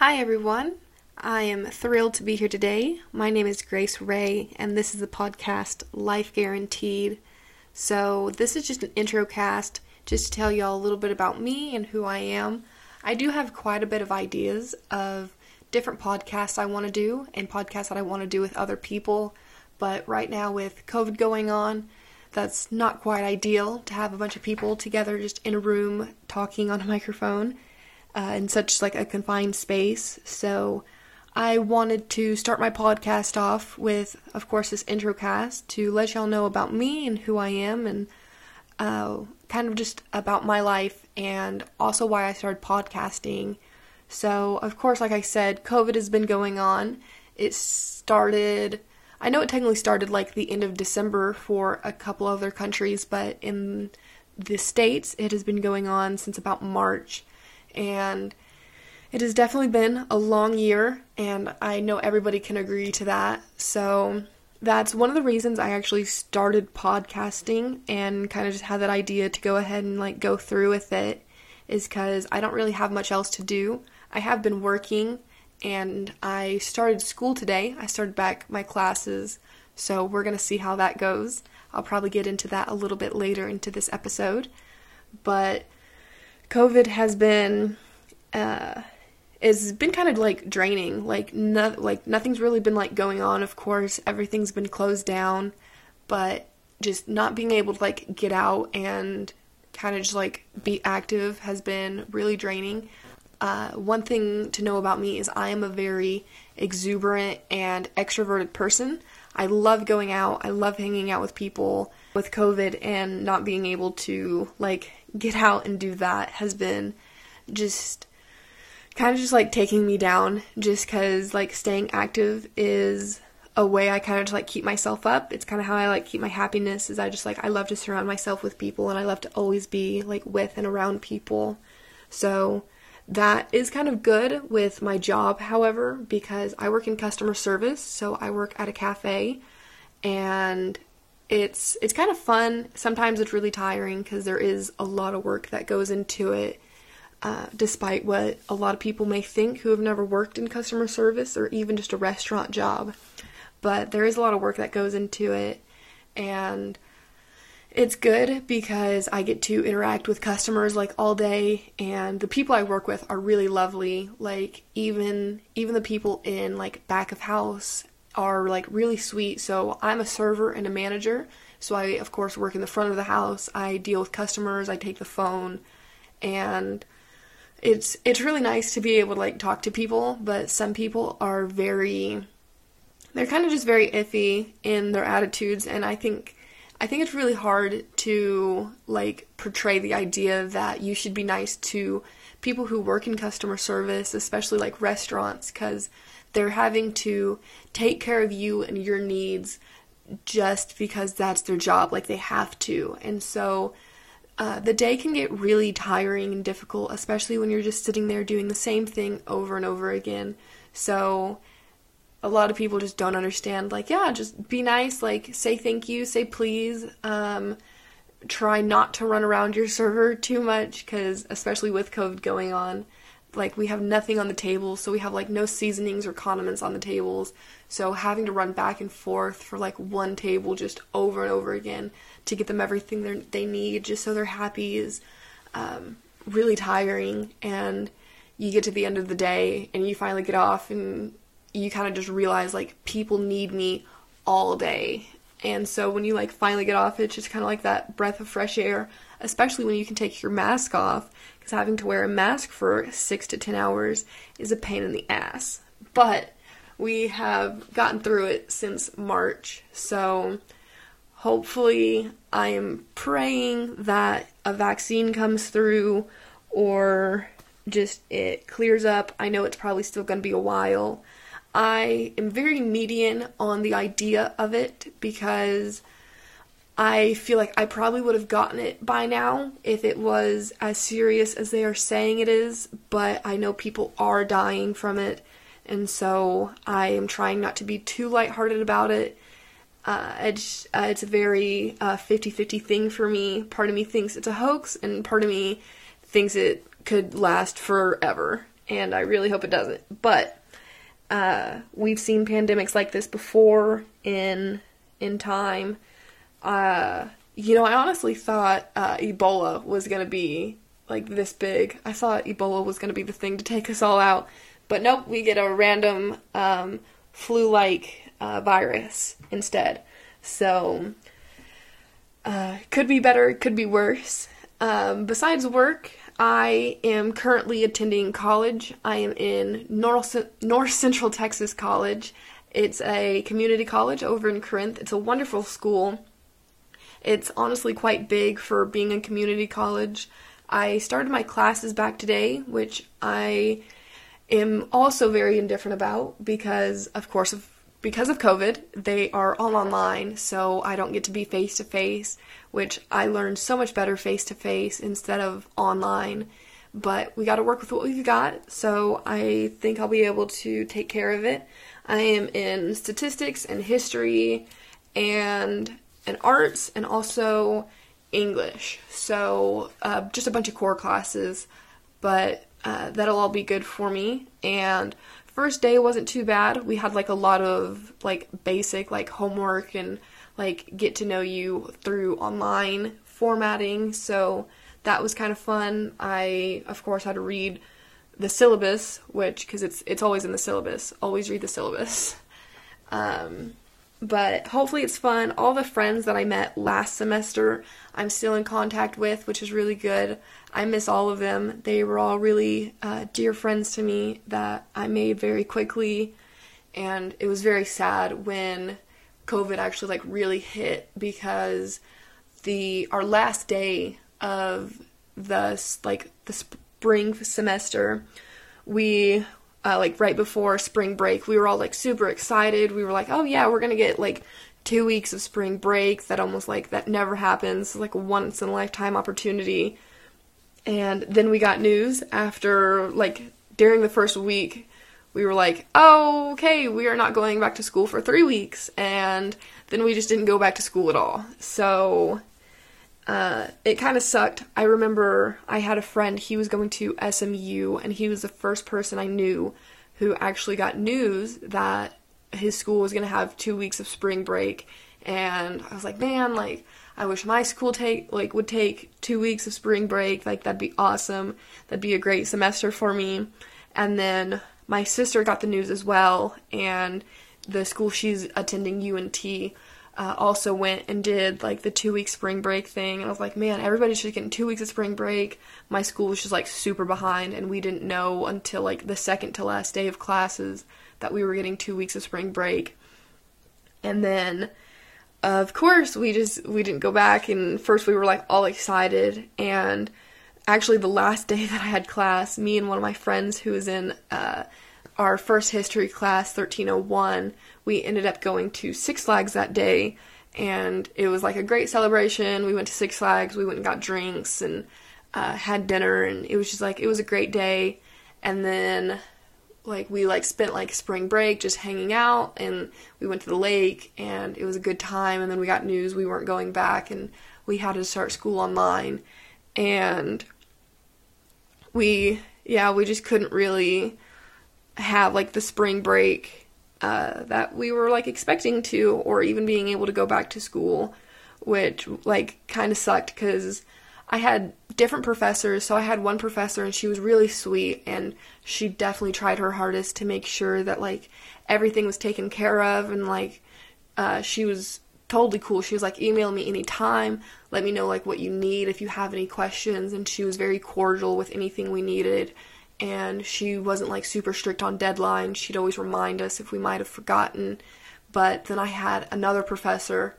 Hi, everyone. I am thrilled to be here today. My name is Grace Ray, and this is the podcast Life Guaranteed. So, this is just an intro cast just to tell y'all a little bit about me and who I am. I do have quite a bit of ideas of different podcasts I want to do and podcasts that I want to do with other people, but right now, with COVID going on, that's not quite ideal to have a bunch of people together just in a room talking on a microphone uh, in such like a confined space. So I wanted to start my podcast off with, of course, this intro cast to let y'all know about me and who I am and uh, kind of just about my life and also why I started podcasting. So, of course, like I said, COVID has been going on. It started, I know it technically started like the end of December for a couple other countries, but in the States, it has been going on since about March and it has definitely been a long year, and I know everybody can agree to that. So that's one of the reasons I actually started podcasting and kind of just had that idea to go ahead and like go through with it is because I don't really have much else to do. I have been working and I started school today. I started back my classes, so we're going to see how that goes. I'll probably get into that a little bit later into this episode. But COVID has been uh it's been kind of like draining. Like no, like nothing's really been like going on. Of course, everything's been closed down, but just not being able to like get out and kind of just like be active has been really draining. Uh, one thing to know about me is I am a very exuberant and extroverted person. I love going out. I love hanging out with people. With COVID and not being able to like get out and do that has been just kind of just like taking me down just because like staying active is a way I kind of just like keep myself up. It's kind of how I like keep my happiness is I just like I love to surround myself with people and I love to always be like with and around people. So that is kind of good with my job, however, because I work in customer service, so I work at a cafe and it's it's kind of fun. Sometimes it's really tiring because there is a lot of work that goes into it. Uh, despite what a lot of people may think who have never worked in customer service or even just a restaurant job, but there is a lot of work that goes into it, and it's good because I get to interact with customers like all day and the people I work with are really lovely like even even the people in like back of house are like really sweet. So I'm a server and a manager. So I of course work in the front of the house. I deal with customers, I take the phone and it's it's really nice to be able to like talk to people, but some people are very they're kind of just very iffy in their attitudes and I think I think it's really hard to like portray the idea that you should be nice to people who work in customer service, especially like restaurants cuz they're having to take care of you and your needs just because that's their job, like they have to. And so uh, the day can get really tiring and difficult, especially when you're just sitting there doing the same thing over and over again. So a lot of people just don't understand, like, yeah, just be nice, like, say thank you, say please. Um, try not to run around your server too much, because especially with COVID going on, like we have nothing on the table, so we have like no seasonings or condiments on the tables. So having to run back and forth for like one table just over and over again to get them everything they need just so they're happy is um, really tiring. And you get to the end of the day and you finally get off and you kind of just realize like people need me all day. And so when you like finally get off, it's just kind of like that breath of fresh air, especially when you can take your mask off because having to wear a mask for six to ten hours is a pain in the ass. But we have gotten through it since March, so hopefully, I am praying that a vaccine comes through or just it clears up. I know it's probably still going to be a while. I am very median on the idea of it because I feel like I probably would have gotten it by now if it was as serious as they are saying it is, but I know people are dying from it, and so I am trying not to be too lighthearted about it. Uh, it's, uh, it's a very 50 uh, 50 thing for me. Part of me thinks it's a hoax, and part of me thinks it could last forever. and I really hope it doesn't. But uh, we've seen pandemics like this before in in time. Uh, you know, I honestly thought uh, Ebola was gonna be like this big. I thought Ebola was gonna be the thing to take us all out, but nope, we get a random um, flu-like uh, virus instead. So uh, could be better, could be worse. Um, besides work, I am currently attending college. I am in North, North Central Texas College. It's a community college over in Corinth. It's a wonderful school. It's honestly quite big for being a community college. I started my classes back today, which I am also very indifferent about because, of course, of because of COVID, they are all online, so I don't get to be face to face, which I learned so much better face to face instead of online. But we got to work with what we've got, so I think I'll be able to take care of it. I am in statistics and history and and arts and also English. So uh, just a bunch of core classes, but uh, that'll all be good for me. And first day wasn't too bad. We had like a lot of like basic like homework and like get to know you through online formatting. So that was kind of fun. I of course had to read the syllabus, which because it's it's always in the syllabus. Always read the syllabus. Um, but hopefully it's fun. All the friends that I met last semester, I'm still in contact with, which is really good. I miss all of them. They were all really uh, dear friends to me that I made very quickly, and it was very sad when COVID actually like really hit because the our last day of the like the spring semester, we uh, like right before spring break, we were all like super excited. We were like, oh yeah, we're gonna get like two weeks of spring break. That almost like that never happens, like once in a lifetime opportunity. And then we got news after like during the first week, we were like, oh, okay, we are not going back to school for three weeks. And then we just didn't go back to school at all. So uh, it kind of sucked. I remember I had a friend, he was going to SMU, and he was the first person I knew who actually got news that his school was going to have two weeks of spring break. And I was like, man, like, I wish my school take like would take two weeks of spring break. Like that'd be awesome. That'd be a great semester for me. And then my sister got the news as well, and the school she's attending, UNT, uh, also went and did like the two week spring break thing. And I was like, man, everybody should get two weeks of spring break. My school was just like super behind, and we didn't know until like the second to last day of classes that we were getting two weeks of spring break. And then, of course, we just we didn't go back. And first we were like all excited, and actually the last day that I had class, me and one of my friends who was in uh, our first history class, 1301 we ended up going to Six Flags that day, and it was like a great celebration. We went to Six Flags, we went and got drinks and uh, had dinner, and it was just like it was a great day. And then like we like spent like spring break just hanging out and we went to the lake and it was a good time and then we got news we weren't going back and we had to start school online. And we yeah we just couldn't really have like the spring break uh, that we were like expecting to, or even being able to go back to school, which like kind of sucked because I had different professors. So I had one professor and she was really sweet and she definitely tried her hardest to make sure that like everything was taken care of and like uh, she was totally cool. She was like, email me anytime. Let me know like what you need if you have any questions. And she was very cordial with anything we needed and she wasn't like super strict on deadlines. She'd always remind us if we might have forgotten. But then I had another professor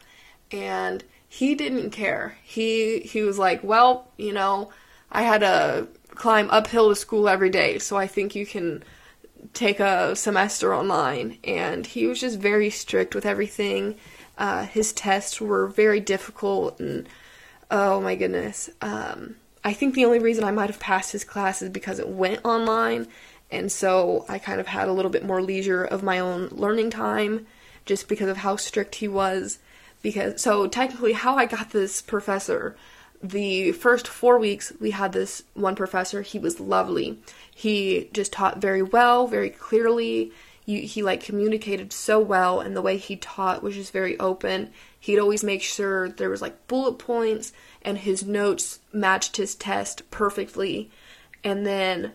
and he didn't care. He he was like, "Well, you know, I had to climb uphill to school every day, so I think you can take a semester online." And he was just very strict with everything. Uh, his tests were very difficult, and oh my goodness. Um, I think the only reason I might have passed his class is because it went online, and so I kind of had a little bit more leisure of my own learning time just because of how strict he was. Because so technically, how I got this professor the first four weeks we had this one professor he was lovely. He just taught very well very clearly. He, like communicated so well and the way he taught was just very open. He'd always make sure there was like bullet points and his notes matched his test perfectly. And then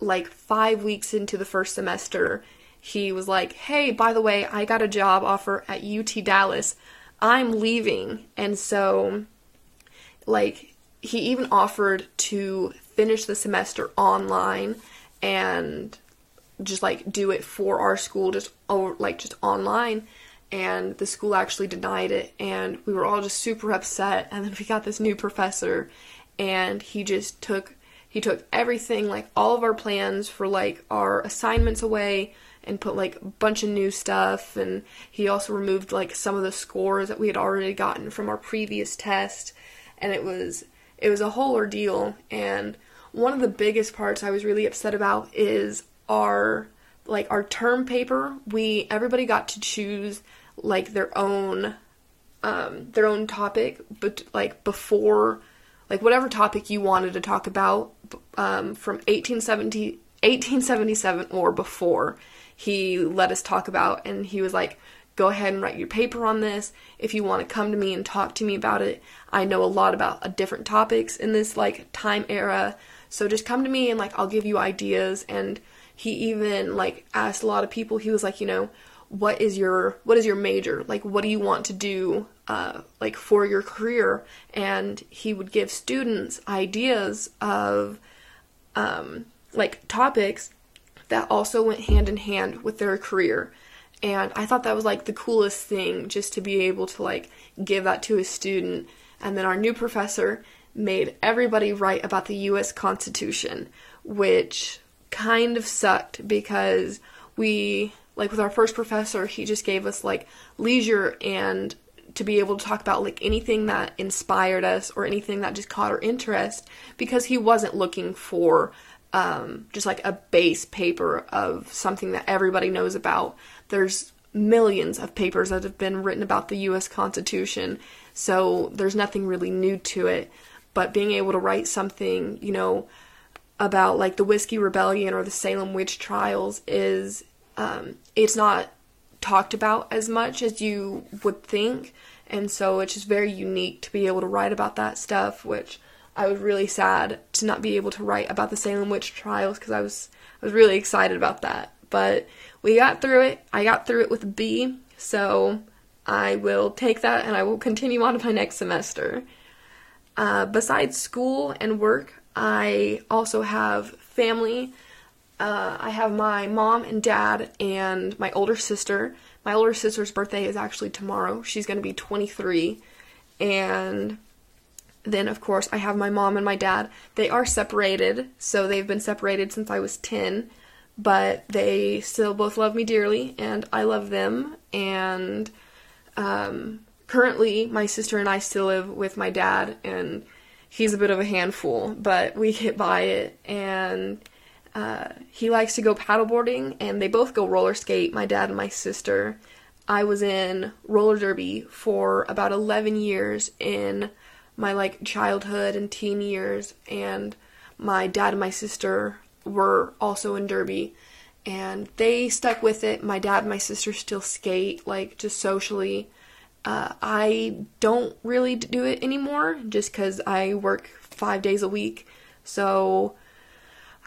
like five weeks into the first semester he was like hey by the way i got a job offer at ut dallas. I'm leaving. And so like he even offered to finish the semester online and just like do it for our school just or like just online. And the school actually denied it and we were all just super upset. And then we got this new professor and he just took he took everything like all of our plans for like our assignments away and put like a bunch of new stuff and he also removed like some of the scores that we had already gotten from our previous test and it was it was a whole ordeal and one of the biggest parts I was really upset about is our like our term paper. We everybody got to choose like their own um their own topic but like before like whatever topic you wanted to talk about um from 1870 1877 or before he let us talk about and he was like go ahead and write your paper on this. If you want to come to me and talk to me about it, I know a lot about uh, different topics in this like time era. So just come to me and like I'll give you ideas and he even like asked a lot of people he was like, you know, what is your what is your major? Like what do you want to do uh like for your career? And he would give students ideas of um like topics that also went hand in hand with their career and I thought that was like the coolest thing just to be able to like give that to a student. And then our new professor made everybody write about the US Constitution, which kind of sucked because we like with our first professor, he just gave us like leisure and to be able to talk about like anything that inspired us or anything that just caught our interest because he wasn't looking for um, just like a base paper of something that everybody knows about. There's millions of papers that have been written about the US Constitution, so there's nothing really new to it. But being able to write something, you know, about like the Whiskey Rebellion or the Salem witch trials is, um, it's not talked about as much as you would think. And so it's just very unique to be able to write about that stuff, which I was really sad to not be able to write about the Salem witch trials because I was I was really excited about that. But we got through it. I got through it with a B, so I will take that and I will continue on to my next semester. Uh, besides school and work, I also have family. Uh, I have my mom and dad and my older sister. My older sister's birthday is actually tomorrow. She's going to be 23. And then, of course, I have my mom and my dad. They are separated, so they've been separated since I was 10, but they still both love me dearly, and I love them. And um, currently, my sister and I still live with my dad, and he's a bit of a handful, but we get by it. And uh, he likes to go paddleboarding, and they both go roller skate, my dad and my sister. I was in roller derby for about 11 years in my like childhood and teen years and my dad and my sister were also in derby and they stuck with it. My dad and my sister still skate like just socially. Uh, i don't really do it anymore just because i work five days a week so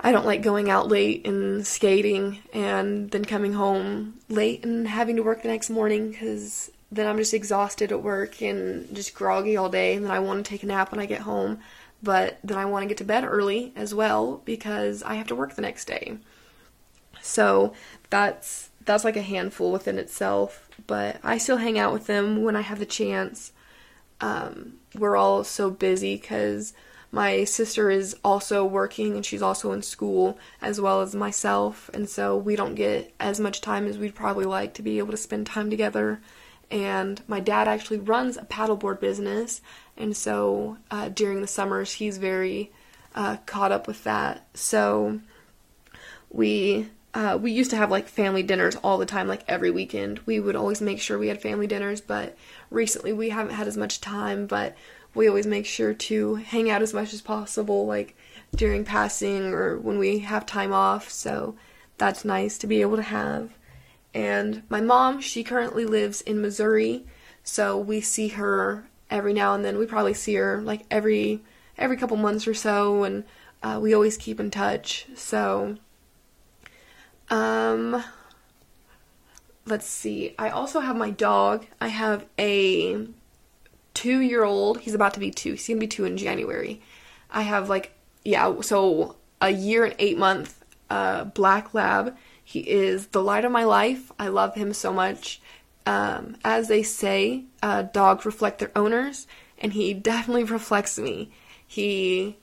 i don't like going out late and skating and then coming home late and having to work the next morning because then I'm just exhausted at work and just groggy all day, and then I want to take a nap when I get home, but then I want to get to bed early as well because I have to work the next day. So that's that's like a handful within itself, but I still hang out with them when I have the chance. Um, we're all so busy because my sister is also working and she's also in school as well as myself, and so we don't get as much time as we'd probably like to be able to spend time together and my dad actually runs a paddleboard business, and so uh, during the summers he's very uh, caught up with that. So we uh, we used to have like family dinners all the time, like every weekend. We would always make sure we had family dinners, but recently we haven't had as much time. But we always make sure to hang out as much as possible, like during passing or when we have time off. So that's nice to be able to have. And my mom, she currently lives in Missouri, so we see her every now and then. We probably see her like every every couple months or so, and uh, we always keep in touch. So, um, let's see. I also have my dog. I have a two year old. He's about to be two. He's gonna be two in January. I have like yeah, so a year and eight month uh, black lab. He is the light of my life. I love him so much. Um, as they say, uh, dogs reflect their owners, and he definitely reflects me. He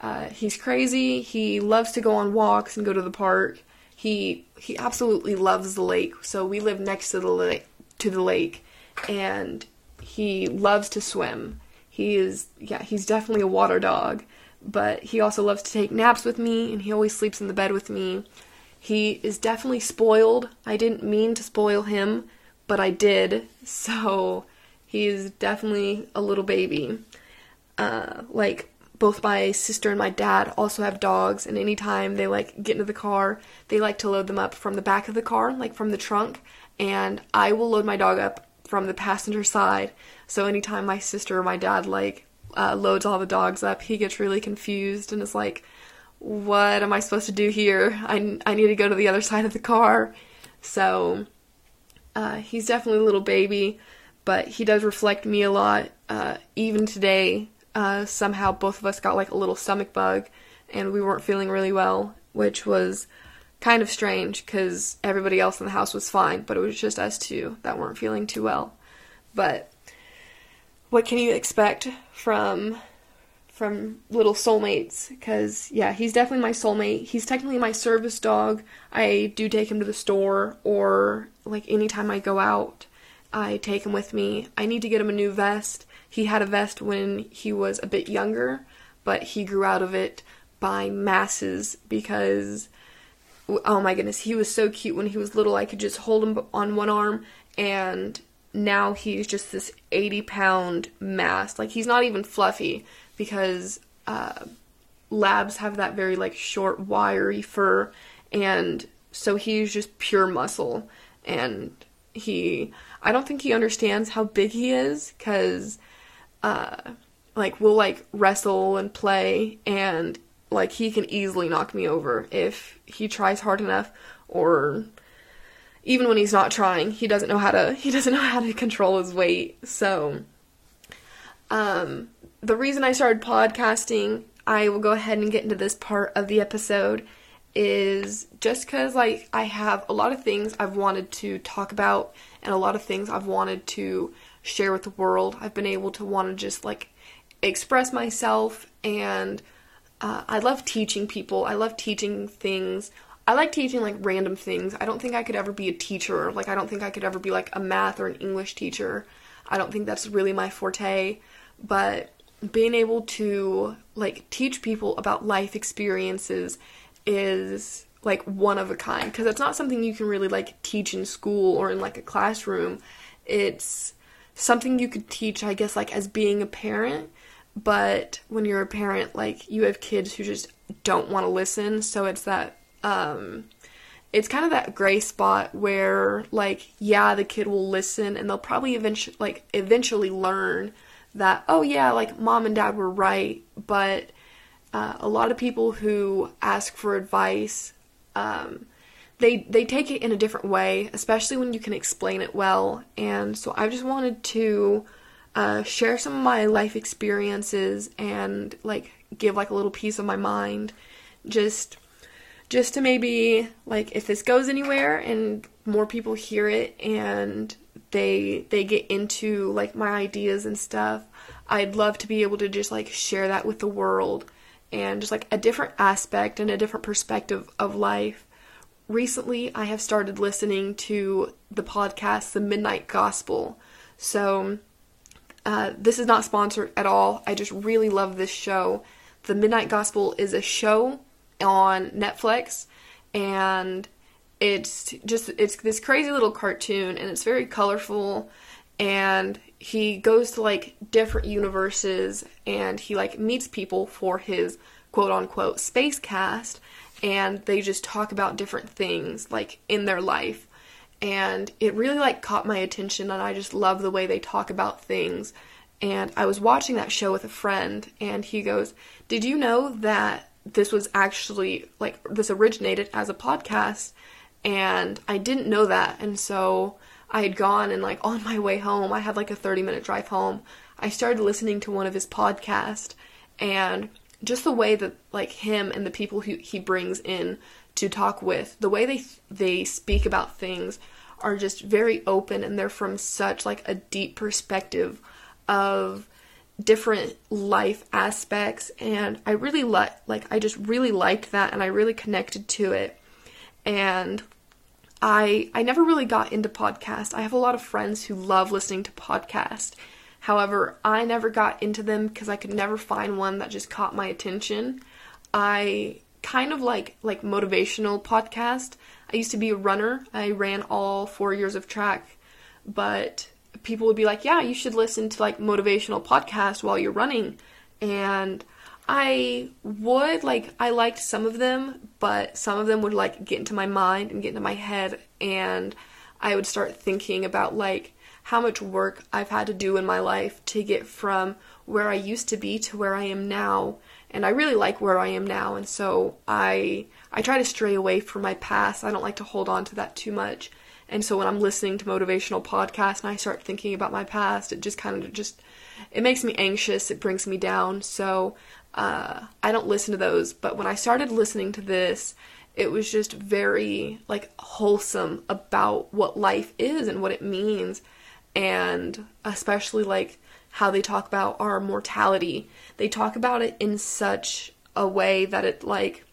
uh, he's crazy. He loves to go on walks and go to the park. He he absolutely loves the lake. So we live next to the lake to the lake, and he loves to swim. He is yeah, he's definitely a water dog but he also loves to take naps with me and he always sleeps in the bed with me. He is definitely spoiled. I didn't mean to spoil him, but I did. So he's definitely a little baby. Uh, like both my sister and my dad also have dogs and anytime they like get into the car, they like to load them up from the back of the car, like from the trunk, and I will load my dog up from the passenger side. So anytime my sister or my dad like uh, loads all the dogs up, he gets really confused and is like, "What am I supposed to do here? I I need to go to the other side of the car." So uh, he's definitely a little baby, but he does reflect me a lot. Uh, even today, uh, somehow both of us got like a little stomach bug, and we weren't feeling really well, which was kind of strange because everybody else in the house was fine, but it was just us two that weren't feeling too well. But what can you expect from from little soulmates because yeah he's definitely my soulmate. He's technically my service dog. I do take him to the store or like anytime i go out i take him with me. I need to get him a new vest. He had a vest when he was a bit younger but he grew out of it by masses because oh my goodness he was so cute when he was little. I could just hold him on one arm and now he's just this 80 pound mass. Like he's not even fluffy because uh, labs have that very like short, wiry fur, and so he's just pure muscle. And he, I don't think he understands how big he is because, uh, like we'll like wrestle and play, and like he can easily knock me over if he tries hard enough or even when he's not trying, he doesn't know how to he doesn't know how to control his weight. So um the reason I started podcasting, I will go ahead and get into this part of the episode is just cuz like I have a lot of things I've wanted to talk about and a lot of things I've wanted to share with the world. I've been able to want to just like express myself and uh, I love teaching people. I love teaching things I like teaching like random things. I don't think I could ever be a teacher. Like I don't think I could ever be like a math or an English teacher. I don't think that's really my forte, but being able to like teach people about life experiences is like one of a kind because it's not something you can really like teach in school or in like a classroom. It's something you could teach, I guess, like as being a parent. But when you're a parent, like you have kids who just don't want to listen, so it's that um, it's kind of that gray spot where like yeah the kid will listen and they'll probably eventually like eventually learn that oh yeah like mom and dad were right but uh, a lot of people who ask for advice um, they they take it in a different way especially when you can explain it well. And so i just wanted to uh, share some of my life experiences and like give like a little piece of my mind just just to maybe like if this goes anywhere and more people hear it and they they get into like my ideas and stuff i'd love to be able to just like share that with the world and just like a different aspect and a different perspective of life. Recently i have started listening to the podcast the midnight gospel. So uh, this is not sponsored at all. I just really love this show. The midnight gospel is a show on Netflix and it's just it's this crazy little cartoon and it's very colorful and he goes to like different universes and he like meets people for his quote unquote space cast and they just talk about different things like in their life and it really like caught my attention and I just love the way they talk about things and I was watching that show with a friend and he goes, "Did you know that this was actually like this originated as a podcast?" And I didn't know that. And so I had gone and like on my way home, I had like a 30 minute drive home. I started listening to one of his podcasts and just the way that like him and the people who he brings in to talk with, the way they they speak about things are just very open and they're from such like a deep perspective of different life aspects and I really like like I just really liked that and I really connected to it. And I I never really got into podcasts. I have a lot of friends who love listening to podcasts. However, I never got into them because I could never find one that just caught my attention. I kind of like like motivational podcast. I used to be a runner. I ran all 4 years of track, but people would be like, "Yeah, you should listen to like motivational podcasts while you're running." And I would like I liked some of them, but some of them would like get into my mind and get into my head and I would start thinking about like how much work I've had to do in my life to get from where I used to be to where I am now. And I really like where I am now and so I I try to stray away from my past. I don't like to hold on to that too much. And so when I'm listening to motivational podcasts and I start thinking about my past, it just kind of just it makes me anxious, it brings me down. So uh, I don't listen to those, but when I started listening to this, it was just very like wholesome about what life is and what it means, and especially like how they talk about our mortality. They talk about it in such a way that it like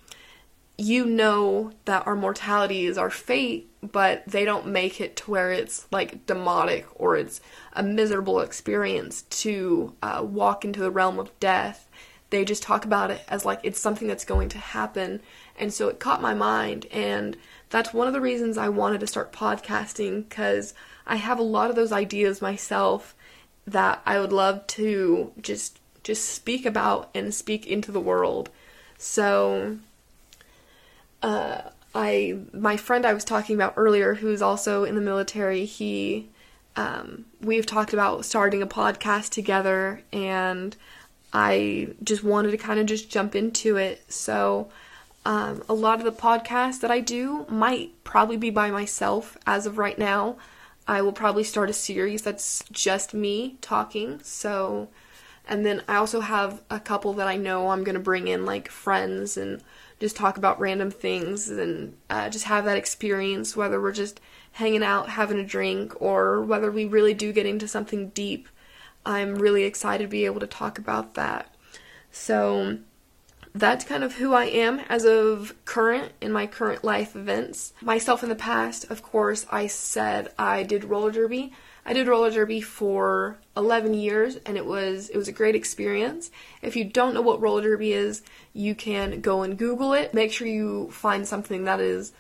you know that our mortality is our fate, but they don't make it to where it's like demotic or it's a miserable experience to uh, walk into the realm of death they just talk about it as like it's something that's going to happen. And so it caught my mind. And that's one of the reasons I wanted to start podcasting because I have a lot of those ideas myself that I would love to just just speak about and speak into the world. So uh, I my friend I was talking about earlier who's also in the military, he um, we've talked about starting a podcast together and I just wanted to kind of just jump into it. So, um, a lot of the podcasts that I do might probably be by myself as of right now. I will probably start a series that's just me talking. So, and then I also have a couple that I know I'm going to bring in, like friends, and just talk about random things and uh, just have that experience, whether we're just hanging out, having a drink, or whether we really do get into something deep I'm really excited to be able to talk about that. So that's kind of who I am as of current in my current life events. Myself in the past, of course, I said I did roller derby. I did roller derby for 11 years and it was it was a great experience. If you don't know what roller derby is, you can go and google it. Make sure you find something that is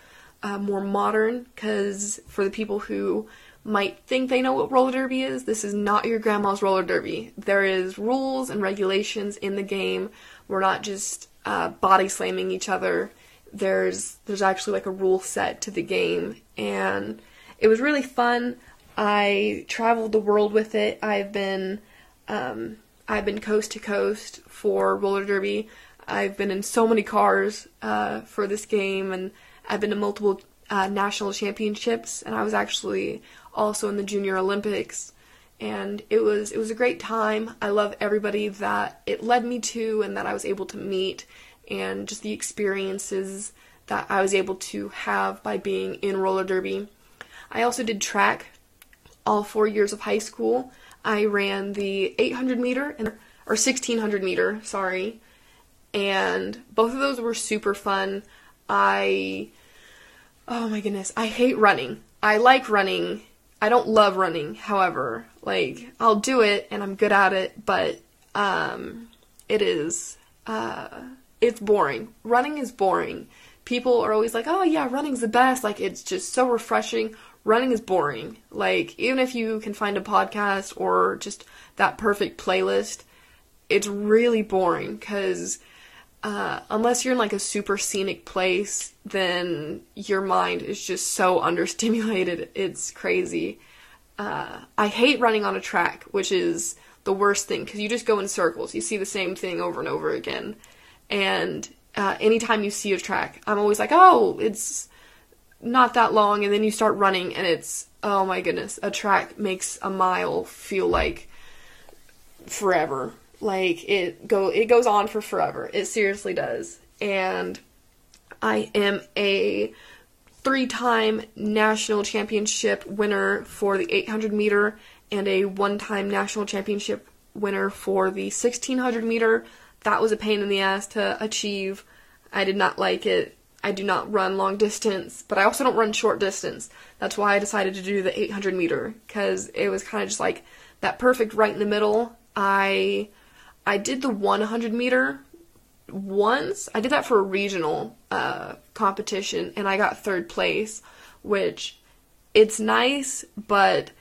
uh, more modern cuz for the people who might think they know what roller derby is, this is not your grandma's roller derby. There is rules and regulations in the game. We're not just uh, body slamming each other. There's there's actually like a rule set to the game, and it was really fun. I traveled the world with it. I've been um, I've been coast to coast for roller derby. I've been in so many cars uh, for this game, and I've been to multiple uh, national championships. And I was actually also in the Junior Olympics. And it was it was a great time. I love everybody that it led me to and that I was able to meet and just the experiences that I was able to have by being in roller derby. I also did track all 4 years of high school. I ran the 800 meter and or 1600 meter, sorry. And both of those were super fun. I oh my goodness, I hate running. I like running I don't love running, however. Like, I'll do it and I'm good at it, but um, it is, uh, it's boring. Running is boring. People are always like, oh yeah, running's the best. Like, it's just so refreshing. running is boring. Like, even if you can find a podcast or just that perfect playlist, it's really boring because uh, unless you're in like a super scenic place, then your mind is just so understimulated. It's crazy. Uh, I hate running on a track, which is the worst thing because you just go in circles. You see the same thing over and over again. And uh, anytime you see a track, I'm always like, oh, it's not that long. And then you start running, and it's, oh my goodness, a track makes a mile feel like forever. Like it go it goes on for forever. It seriously does. And I am a three-time national championship winner for the 800 meter and a one-time national championship winner for the 1600 meter. That was a pain in the ass to achieve. I did not like it. I do not run long distance, but I also don't run short distance. That's why I decided to do the 800 meter because it was kind of just like that perfect right in the middle. I I did the 100 meter once. I did that for a regional uh, competition, and I got third place, which it's nice, but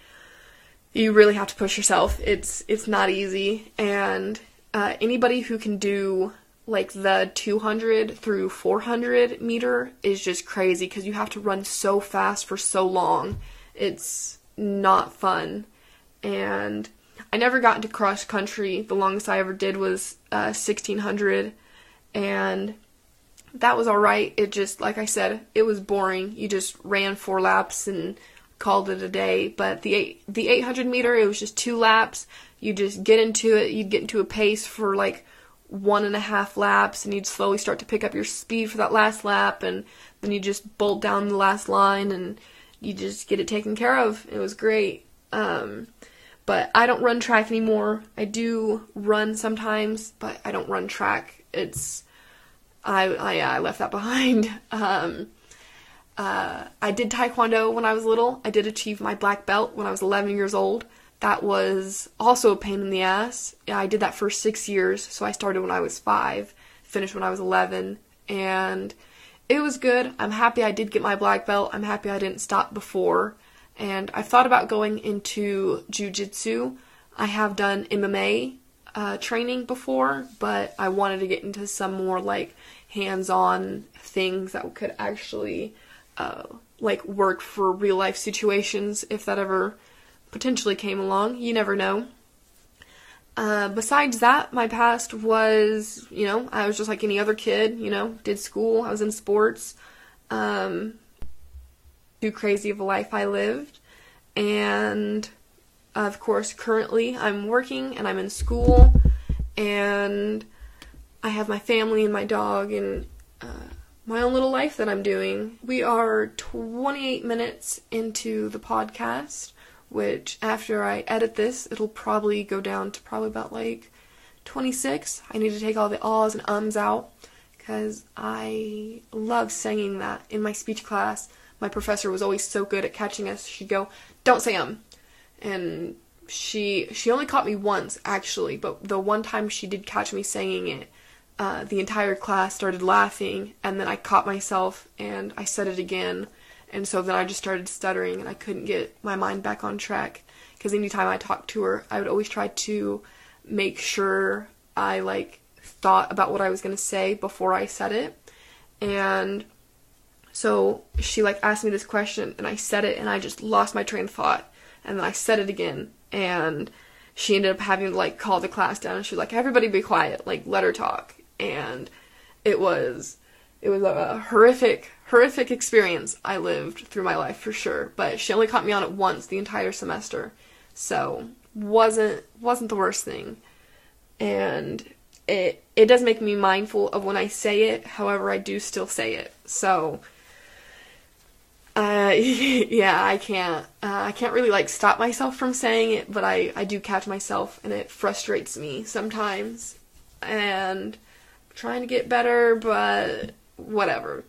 you really have to push yourself. It's it's not easy, and uh, anybody who can do like the 200 through 400 meter is just crazy because you have to run so fast for so long. It's not fun, and I never got into cross country. The longest I ever did was uh, 1600, and that was alright. It just, like I said, it was boring. You just ran four laps and called it a day. But the eight, the 800 meter, it was just two laps. You just get into it. You'd get into a pace for like one and a half laps, and you'd slowly start to pick up your speed for that last lap, and then you just bolt down the last line, and you just get it taken care of. It was great. Um, but I don't run track anymore. I do run sometimes, but I don't run track. It's I I, I left that behind. Um, uh, I did taekwondo when I was little. I did achieve my black belt when I was 11 years old. That was also a pain in the ass. I did that for six years, so I started when I was five, finished when I was 11, and it was good. I'm happy I did get my black belt. I'm happy I didn't stop before and I've thought about going into jujitsu. I have done MMA uh, training before, but I wanted to get into some more like hands-on things that could actually uh, like work for real life situations if that ever potentially came along. You never know. Uh, besides that, my past was, you know, I was just like any other kid, you know, did school, I was in sports. Um, too crazy of a life I lived. And of course, currently I'm working and I'm in school and I have my family and my dog and uh, my own little life that I'm doing. We are 28 minutes into the podcast, which after I edit this, it'll probably go down to probably about like 26. I need to take all the ahs and ums out because I love singing that in my speech class my professor was always so good at catching us. She'd go, "Don't say um," and she she only caught me once actually, but the one time she did catch me saying it, uh, the entire class started laughing, and then I caught myself and I said it again, and so then I just started stuttering and I couldn't get my mind back on track because anytime I talked to her, I would always try to make sure I like thought about what I was gonna say before I said it, and so she like asked me this question and I said it and I just lost my train of thought. And then I said it again and she ended up having to like call the class down and she was like everybody be quiet. Like let her talk. And it was it was a horrific horrific experience I lived through my life for sure. But she only caught me on it once the entire semester. So wasn't wasn't the worst thing. And it it does make me mindful of when I say it. However I do still say it. So uh, yeah, I can't. Uh, I can't really like stop myself from saying it, but I I do catch myself, and it frustrates me sometimes. And I'm trying to get better, but whatever.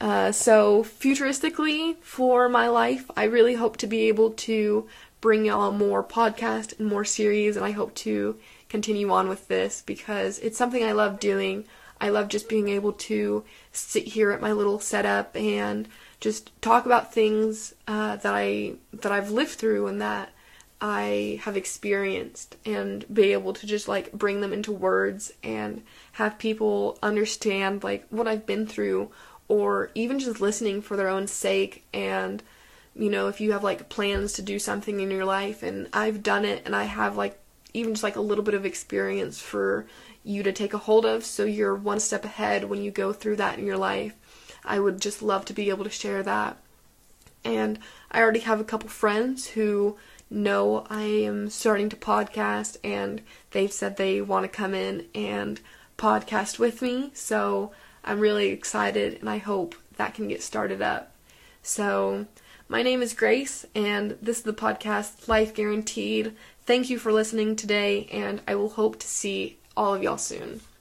Uh, so futuristically for my life, I really hope to be able to bring y'all more podcast and more series, and I hope to continue on with this because it's something I love doing. I love just being able to sit here at my little setup and just talk about things uh, that I that I've lived through and that I have experienced and be able to just like bring them into words and have people understand like what I've been through or even just listening for their own sake. And you know if you have like plans to do something in your life and I've done it and I have like even just like a little bit of experience for you to take a hold of so you're one step ahead when you go through that in your life. I would just love to be able to share that. And I already have a couple friends who know I am starting to podcast and they've said they want to come in and podcast with me. So I'm really excited and I hope that can get started up. So, my name is Grace and this is the podcast Life Guaranteed. Thank you for listening today and I will hope to see all of y'all soon.